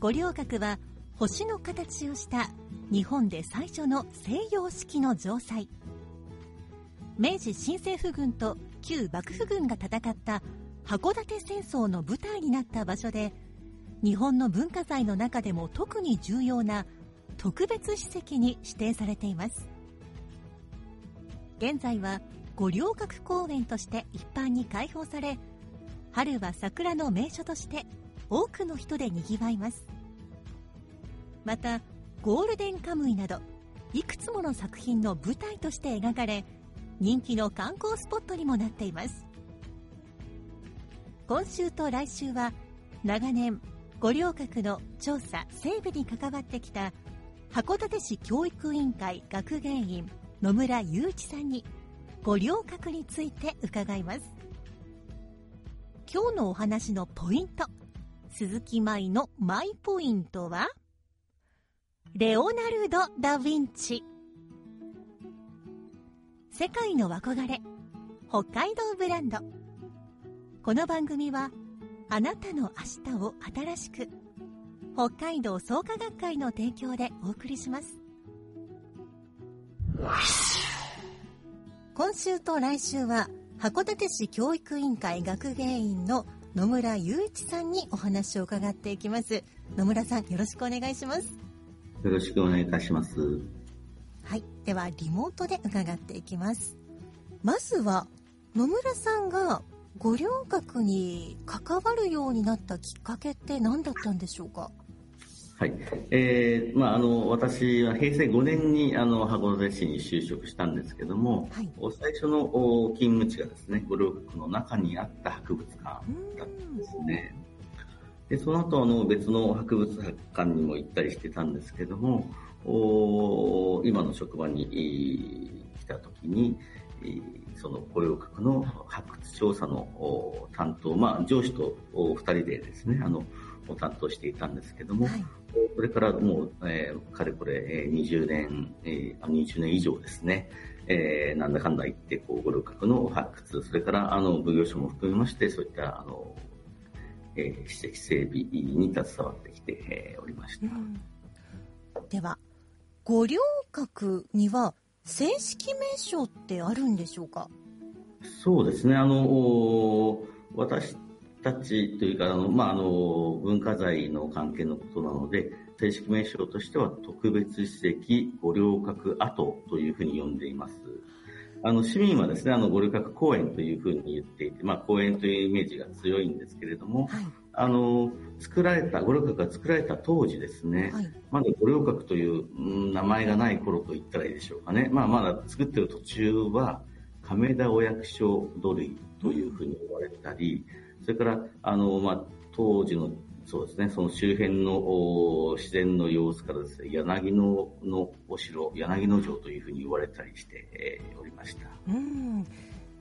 五稜郭は星の形をした日本で最初の西洋式の城塞。明治新政府軍と旧幕府軍が戦った函館戦争の舞台になった場所で日本の文化財の中でも特に重要な特別史跡に指定されています現在は五稜郭公園として一般に開放され春は桜の名所として多くの人でにぎわいます。またゴールデンカムイなどいくつもの作品の舞台として描かれ人気の観光スポットにもなっています。今週と来週は長年五稜郭の調査整備に関わってきた函館市教育委員会学芸員野村雄一さんに五稜郭について伺います。今日のお話のポイント。鈴木舞のマイポイントはレオナルド・ダ・ヴィンチ。世界の憧れ北海道ブランド。この番組はあなたの明日を新しく北海道創価学会の提供でお送りします。今週と来週は函館市教育委員会学芸員の野村雄一さんにお話を伺っていきます。野村さんよろしくお願いします。よろしくお願いいたします。はい。ではリモートで伺っていきます。まずは野村さんが五稜郭に関わるようになったきっかけって何だったんでしょうか？はい。えー、まあ、あの、私は平成5年に、あの、函館市に就職したんですけども、はいお最初のお勤務地がですね、五稜郭の中にあった博物館だったんですね。で、その後、あの、別の博物館にも行ったりしてたんですけども、お今の職場にえー来た時に、えーその五稜郭の発掘調査のお担当、まあ、上司とお二人でですね、あの、を担当していたんですけども、はいこれからもう、えーかれこれ、えー20年、えーあ20年以上ですね、えーなんだかんだ言って、こう、五稜郭の発掘、それから、あの、奉行所も含めまして、そういった、あの、えー史跡整備に携わってきて、えーおりました。では五稜郭には正式名称ってあるんでしょうか？そうですね、あの、お私たちというか、あの、まあ、あの、文化財の関係のことなので、正式名称としては特別史跡五稜郭跡というふうに呼んでいます。あの、市民はですね、あの、五稜郭公園というふうに言っていて、まあ、公園というイメージが強いんですけれども、はいあの、作られた、五稜郭が作られた当時ですね、はいまだ五稜郭といううん名前がない頃と言ったらいいでしょうかね。まあ、まだ作ってる途中は、亀田お役所土塁というふうに呼ばれたり、それから、あの、まあ、当時の、そうですね、その周辺のお自然の様子からですね、柳野のお城、柳野城というふうに呼ばれたりして、えーおりました。うん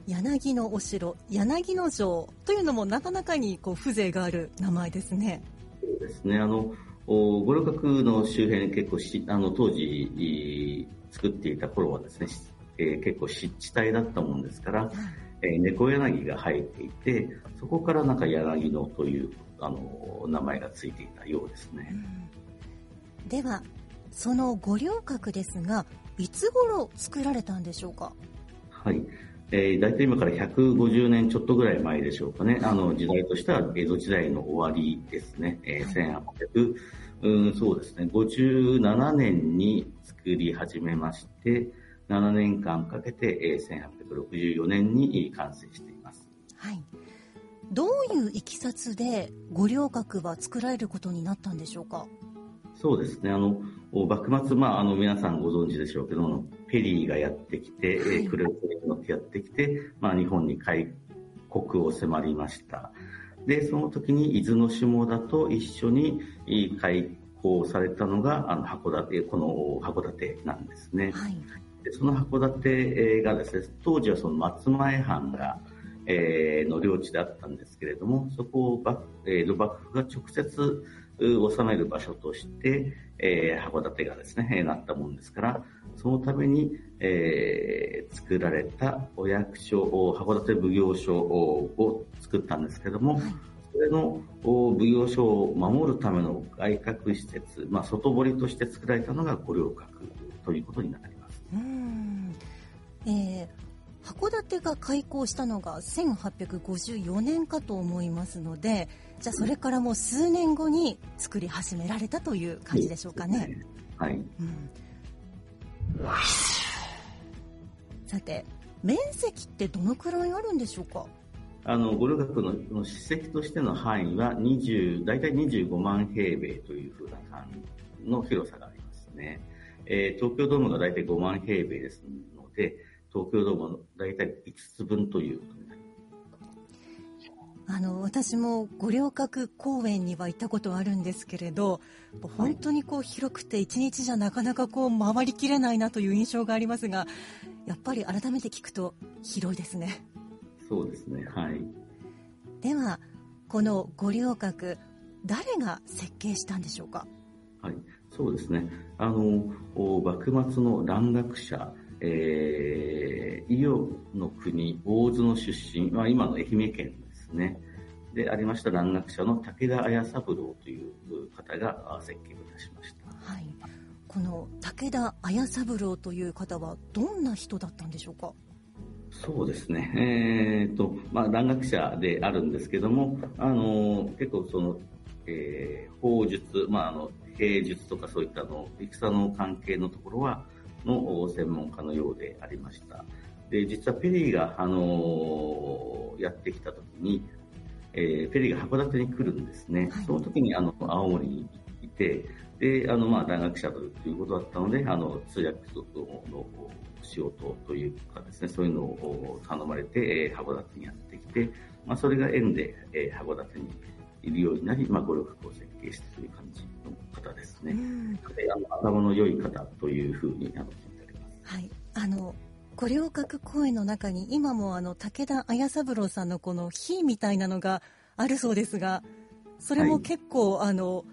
柳のお城柳の城というのもなかなかにこう風情がある名前ですねそうですね。あの、お五稜郭の周辺結構し、あの、当時、い作っていた頃はですね、しえー結構湿地帯だったもんですから、えー猫柳が生えていて、そこからなんか柳野という、あの、名前がついていたようですね。ではその五稜郭ですがいつ頃作られたんでしょうか？はい。えー、大体今から150年ちょっとぐらい前でしょうかね、あの時代としては江戸時代の終わりですね、えー、1800、うん、そうですね、57年に作り始めまして、7年間かけて、えー、1864年に完成しています。はい。どういういきさつで五稜郭は作られることになったんでしょうか？そうですね。あの、幕末、まあ、あの、皆さんご存知でしょうけどペリーがやってきて、はい、クルーズに乗ってやってきて、まあ、日本に開国を迫りました。で、その時に伊豆の下田と一緒に開港されたのが、あの、函館、この函館なんですね。はい、でその函館がですね、当時はその松前藩が、えー、の領地であったんですけれども、そこを江戸幕府が直接収める場所として、えー、函館がですね、なったもんですから、そのために、えー、作られたお役所、函館奉行所を作ったんですけれども、それの奉行所を守るための外郭施設、まあ、外堀として作られたのが五稜郭ということになります。うん。えー函館が開港したのが1854年かと思いますのでじゃあそれからもう数年後に作り始められたという感じでしょうかね。はい、うん、さて面積ってどのくらいあるんでしょうか？あの五稜郭のの史跡としての範囲は20大体25万平米というふうな範囲の広さがありますね、えー、東京ドームが大体5万平米ですので東京ドームの大体5つ分ということになります。あの私も五稜郭公園には行ったことあるんですけれど本当にこう広くて一日じゃなかなかこう回りきれないなという印象がありますがやっぱり改めて聞くと広いですね。そうですね。はい。ではこの五稜郭誰が設計したんでしょうか？はいそうですねあの幕末の蘭学者えー、伊予の国、大津の出身、まあ、今の愛媛県ですね。でありました蘭学者の武田綾三郎という方が設計をいたしました。はい。この武田綾三郎という方はどんな人だったんでしょうか？そうですね。えー、と、まあ、蘭学者であるんですけども、あの、結構その、えー、法術、まあ、あの、兵術とかそういったの、戦の関係のところは、の専門家のようでありました。で、実はペリーが、あのやってきた時に、えー、ペリーが函館に来るんですね。はい、その時に、あの、青森にいて、で、あの、まあ、大学者ということだったので、あの、通訳の仕事というかですね、そういうのを頼まれて、えー、函館にやってきて、まあ、それが縁で、えー、函館にいるようになり、まあ、語力を設計してという感じの方ですね。あの頭の良い方というふうにあの聞いております。はい。あの、五稜郭公園の中に今もあの武田綾三郎さんのこの火みたいなのがあるそうですが、それも結構、はい、あの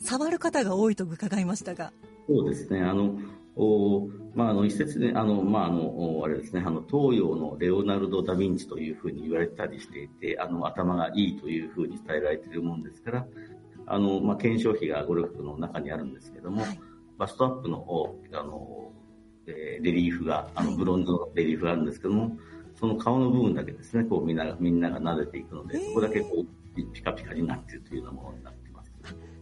触る方が多いと伺いましたが。そうですね。あのおまあ、あの一説で、あの、まあ、あの、あれですね、あの、東洋のレオナルド・ダ・ヴィンチというふうに言われたりしていて、あの、頭がいいというふうに伝えられているもんですから、あの、まあ、検証費がゴルフの中にあるんですけども、はい、バストアップの、あの、えー、レリーフが、あの、ブロンズのレリーフがあるんですけども、その顔の部分だけですね、こうみんな、みんなが撫でていくので、そこだけこう、ピカピカになっているというようなものになって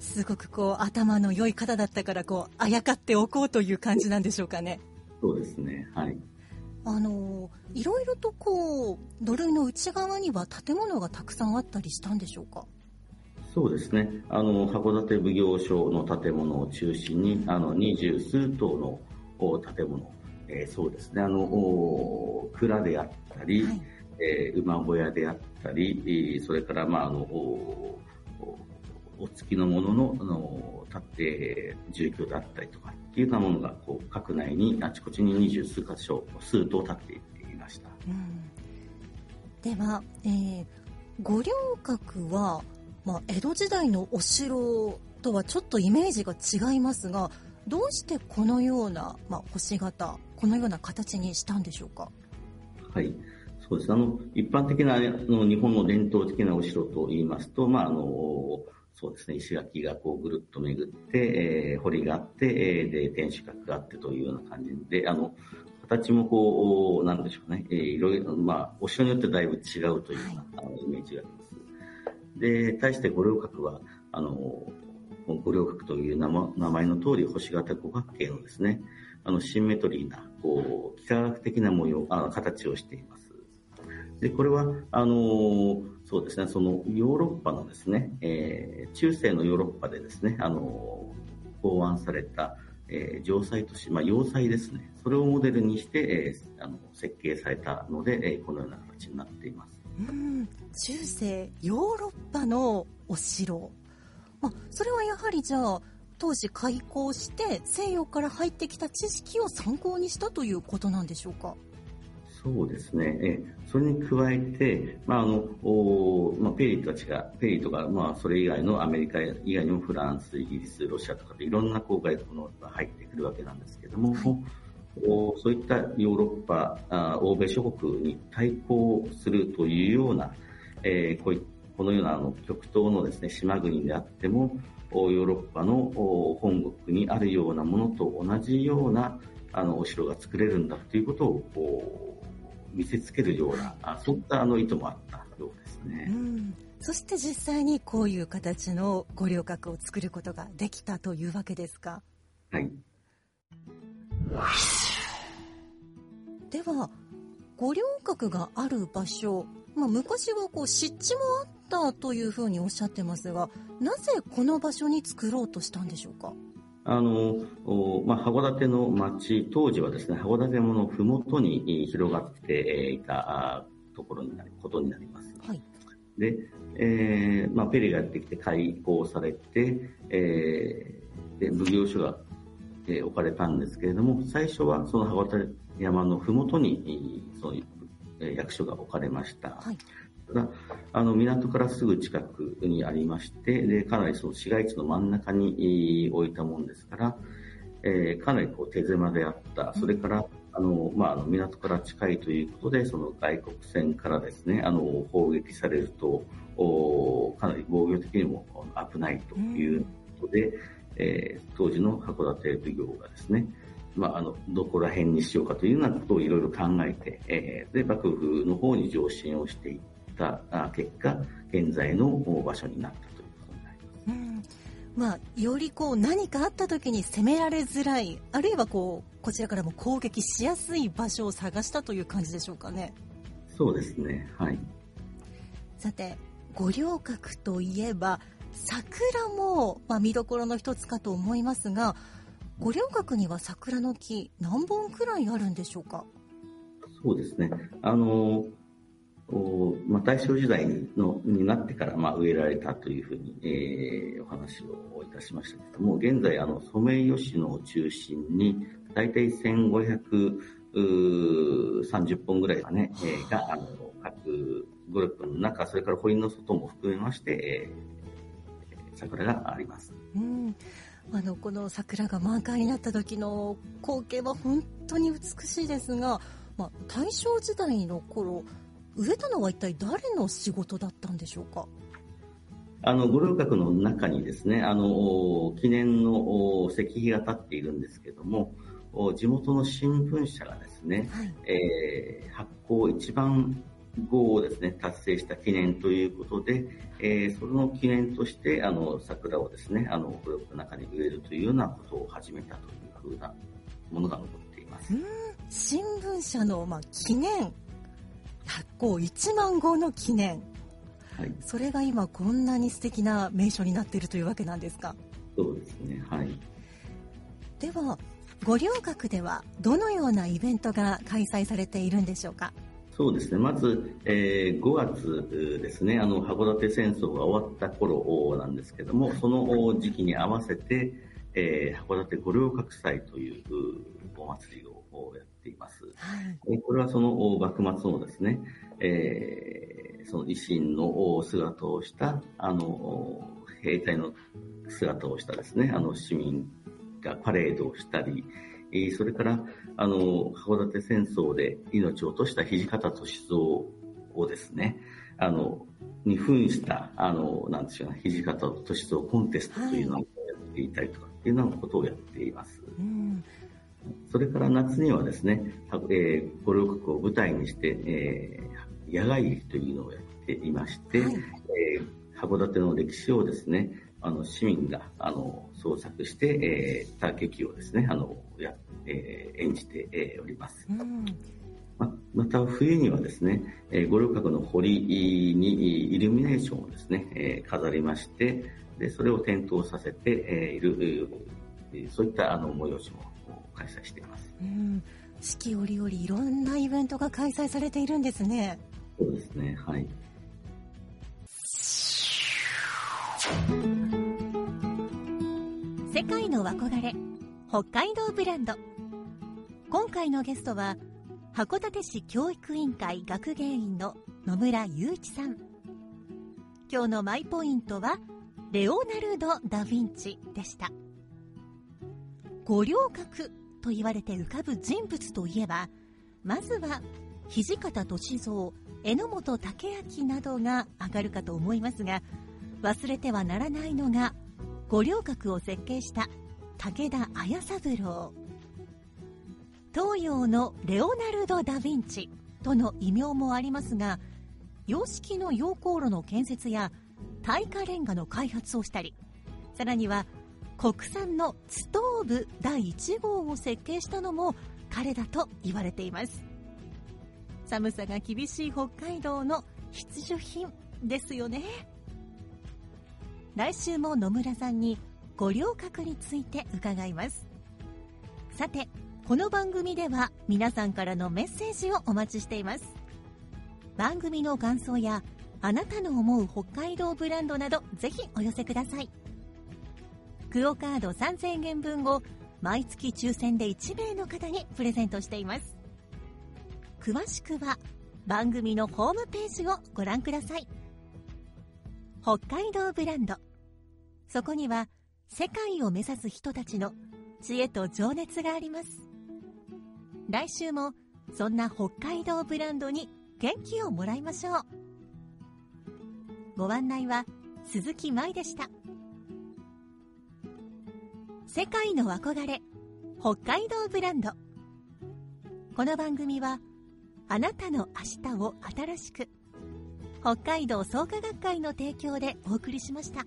すごくこう頭の良い方だったからこうあやかっておこうという感じなんでしょうかね。そうですね。はい。あのいろいろとこう土塁の内側には建物がたくさんあったりしたんでしょうか？そうですね。あの函館奉行所の建物を中心にあの二十数棟の建物、えー、そうですね。あの蔵であったり、はい、えー、馬小屋であったり、それからまああのお付きのものの、あの、立って住居であったりとかっていうようなものが、こう、閣内にあちこちに二十数箇所、数棟立っていました。うん、では、えー、五稜郭は、まあ、江戸時代のお城とはちょっとイメージが違いますが、どうしてこのような、まあ、星型、このような形にしたんでしょうか？はい。そうです。あの、一般的な、あの、日本の伝統的なお城と言いますと、まあ、あの、そうですね、石垣がこうぐるっと巡って、えー、堀があって、えー、で、天守閣があってというような感じで、あの、形もこう、なんでしょうね、えー、いろいろ、まあ、お城によってだいぶ違うというような、あのイメージがあります。で、対して五稜郭は、あの、五稜郭という名前の通り星型五角形のですね、あの、シンメトリーな、こう、幾何学的な模様、あ形をしています。で、これは、あの、そうですね、そのヨーロッパのですね、えー、中世のヨーロッパでですね、あの、考案された、えー、城塞都市、まあ、要塞ですね。それをモデルにして、えー、あの設計されたので、えー、このような形になっています。うん。中世ヨーロッパのお城、まあ、それはやはりじゃあ当時開港して西洋から入ってきた知識を参考にしたということなんでしょうか？そうですね。えそれに加えて、まあ、あの、おまあ、ペリーとは違う、ペリーとか、まあ、それ以外のアメリカ以外にもフランス、イギリス、ロシアとかでいろんなこう外国のが入ってくるわけなんですけども、はい、おそういったヨーロッパあ、欧米諸国に対抗するというような、えー、こういこのようなあの極東のですね、島国であっても、ヨーロッパの本国にあるようなものと同じようなあのお城が作れるんだということを見せつけるような、あそういったあの意図もあったようですね。うんそして実際にこういう形の五稜郭を作ることができたというわけですか？はい。では、五稜郭がある場所、まあ、昔はこう湿地もあったというふうにおっしゃってますが、なぜこの場所に作ろうとしたんでしょうか？あの、まあ、函館の町、当時はですね、函館山のふもとに広がっていたところになることになります。はい。で、えー、まあ、ペリがやってきて開港されて、えー、で奉行所が、えー、置かれたんですけれども、最初はその函館山のふもとに、その役所が置かれました。はい。ただ、あの、港からすぐ近くにありまして、で、かなりその市街地の真ん中に置いたもんですから、えー、かなりこう手狭であった。それから、あの、まあ、あの、港から近いということで、その外国船からですね、あの、砲撃されると、おかなり防御的にも危ないということで、うん、えー、当時の函館奉行がですね、まあ、あの、どこら辺にしようかというようなことをいろいろ考えて、えー、で、幕府の方に上申をしていった結果、現在の場所になったということになります。うんまあ、よりこう何かあった時に攻められづらい、あるいはこう、こちらからも攻撃しやすい場所を探したという感じでしょうかね。そうですね。はい。さて、五稜郭といえば、桜も、まあ、見どころの一つかと思いますが、五稜郭には桜の木何本くらいあるんでしょうか？そうですね。あの、おまあ、大正時代のになってから、まあ、植えられたというふうに、えー、お話をいたしましたけれども、現在、あの、ソメイヨシノを中心に、大体1530本ぐらいがね、えー、が、あの、各グループの中、それから堀の外も含めまして、えー、桜があります。うん。あのこの桜が満開になった時の光景は本当に美しいですが、まあ、大正時代の頃植えたのは一体誰の仕事だったんでしょうか？あの、五稜郭の中にですね、あの、記念の石碑が立っているんですけども、地元の新聞社がですね、はい、えー、発行一番号をですね、達成した記念ということで、えー、その記念として、あの、桜をですね、あの、ブロックの中に植えるというようなことを始めたというふうなものが残っています。新聞社の、まあ、記念、発行1万号の記念。はい。それが今こんなに素敵な名所になっているというわけなんですか？そうですね、はい。では、五稜郭ではどのようなイベントが開催されているんでしょうか？そうですね。まず、えー、5月ですね、あの、函館戦争が終わった頃なんですけども、その時期に合わせて、えー、函館五稜郭祭というお祭りをやっています。はい、これはその幕末のですね、えー、その維新の姿をした、あの、兵隊の姿をしたですね、あの、市民がパレードをしたり、えそれから、あの、函館戦争で命を落とした土方歳三をですね、あの、に扮した、あの、なんでしょうね、土方歳三コンテストというのをやっていたりとかっていうようなことをやっています。うん。それから夏にはですね、えー、五稜郭を舞台にして、えー、野外劇というのをやっていまして、はい、えー、函館の歴史をですね、あの市民があの創作して、えー、た劇をですね、あのやえー、演じて、えー、おります。うんままた冬にはですね、えー、五稜郭の堀にイルミネーションをですね、えー、飾りまして、でそれを点灯させて、えー、いる、そういったあの催しも開催しています。うん四季折々いろんなイベントが開催されているんですね。そうですね、はい。世界の憧れ、北海道ブランド。今回のゲストは、函館市教育委員会学芸員の野村雄一さん。今日のマイポイントは、レオナルド・ダ・ヴィンチでした。五稜郭と言われて浮かぶ人物といえば、まずは土方歳三、榎本武明などが上がるかと思いますが、忘れてはならないのが、五稜郭を設計した武田綾三郎。東洋のレオナルド・ダ・ヴィンチとの異名もありますが、洋式の溶鉱炉の建設や耐火レンガの開発をしたり、さらには国産のストーブ第1号を設計したのも彼だと言われています。寒さが厳しい北海道の必需品ですよね。来週も野村さんに五稜郭について伺います。さて、この番組では皆さんからのメッセージをお待ちしています。番組の感想やあなたの思う北海道ブランドなどぜひお寄せください。クオカード3000円分を毎月抽選で1名の方にプレゼントしています。詳しくは番組のホームページをご覧ください。北海道ブランド。そこには世界を目指す人たちの知恵と情熱があります。来週もそんな北海道ブランドに元気をもらいましょう。ご案内は鈴木舞でした。世界の憧れ、北海道ブランド。この番組は、あなたの明日を新しく、北海道創価学会の提供でお送りしました。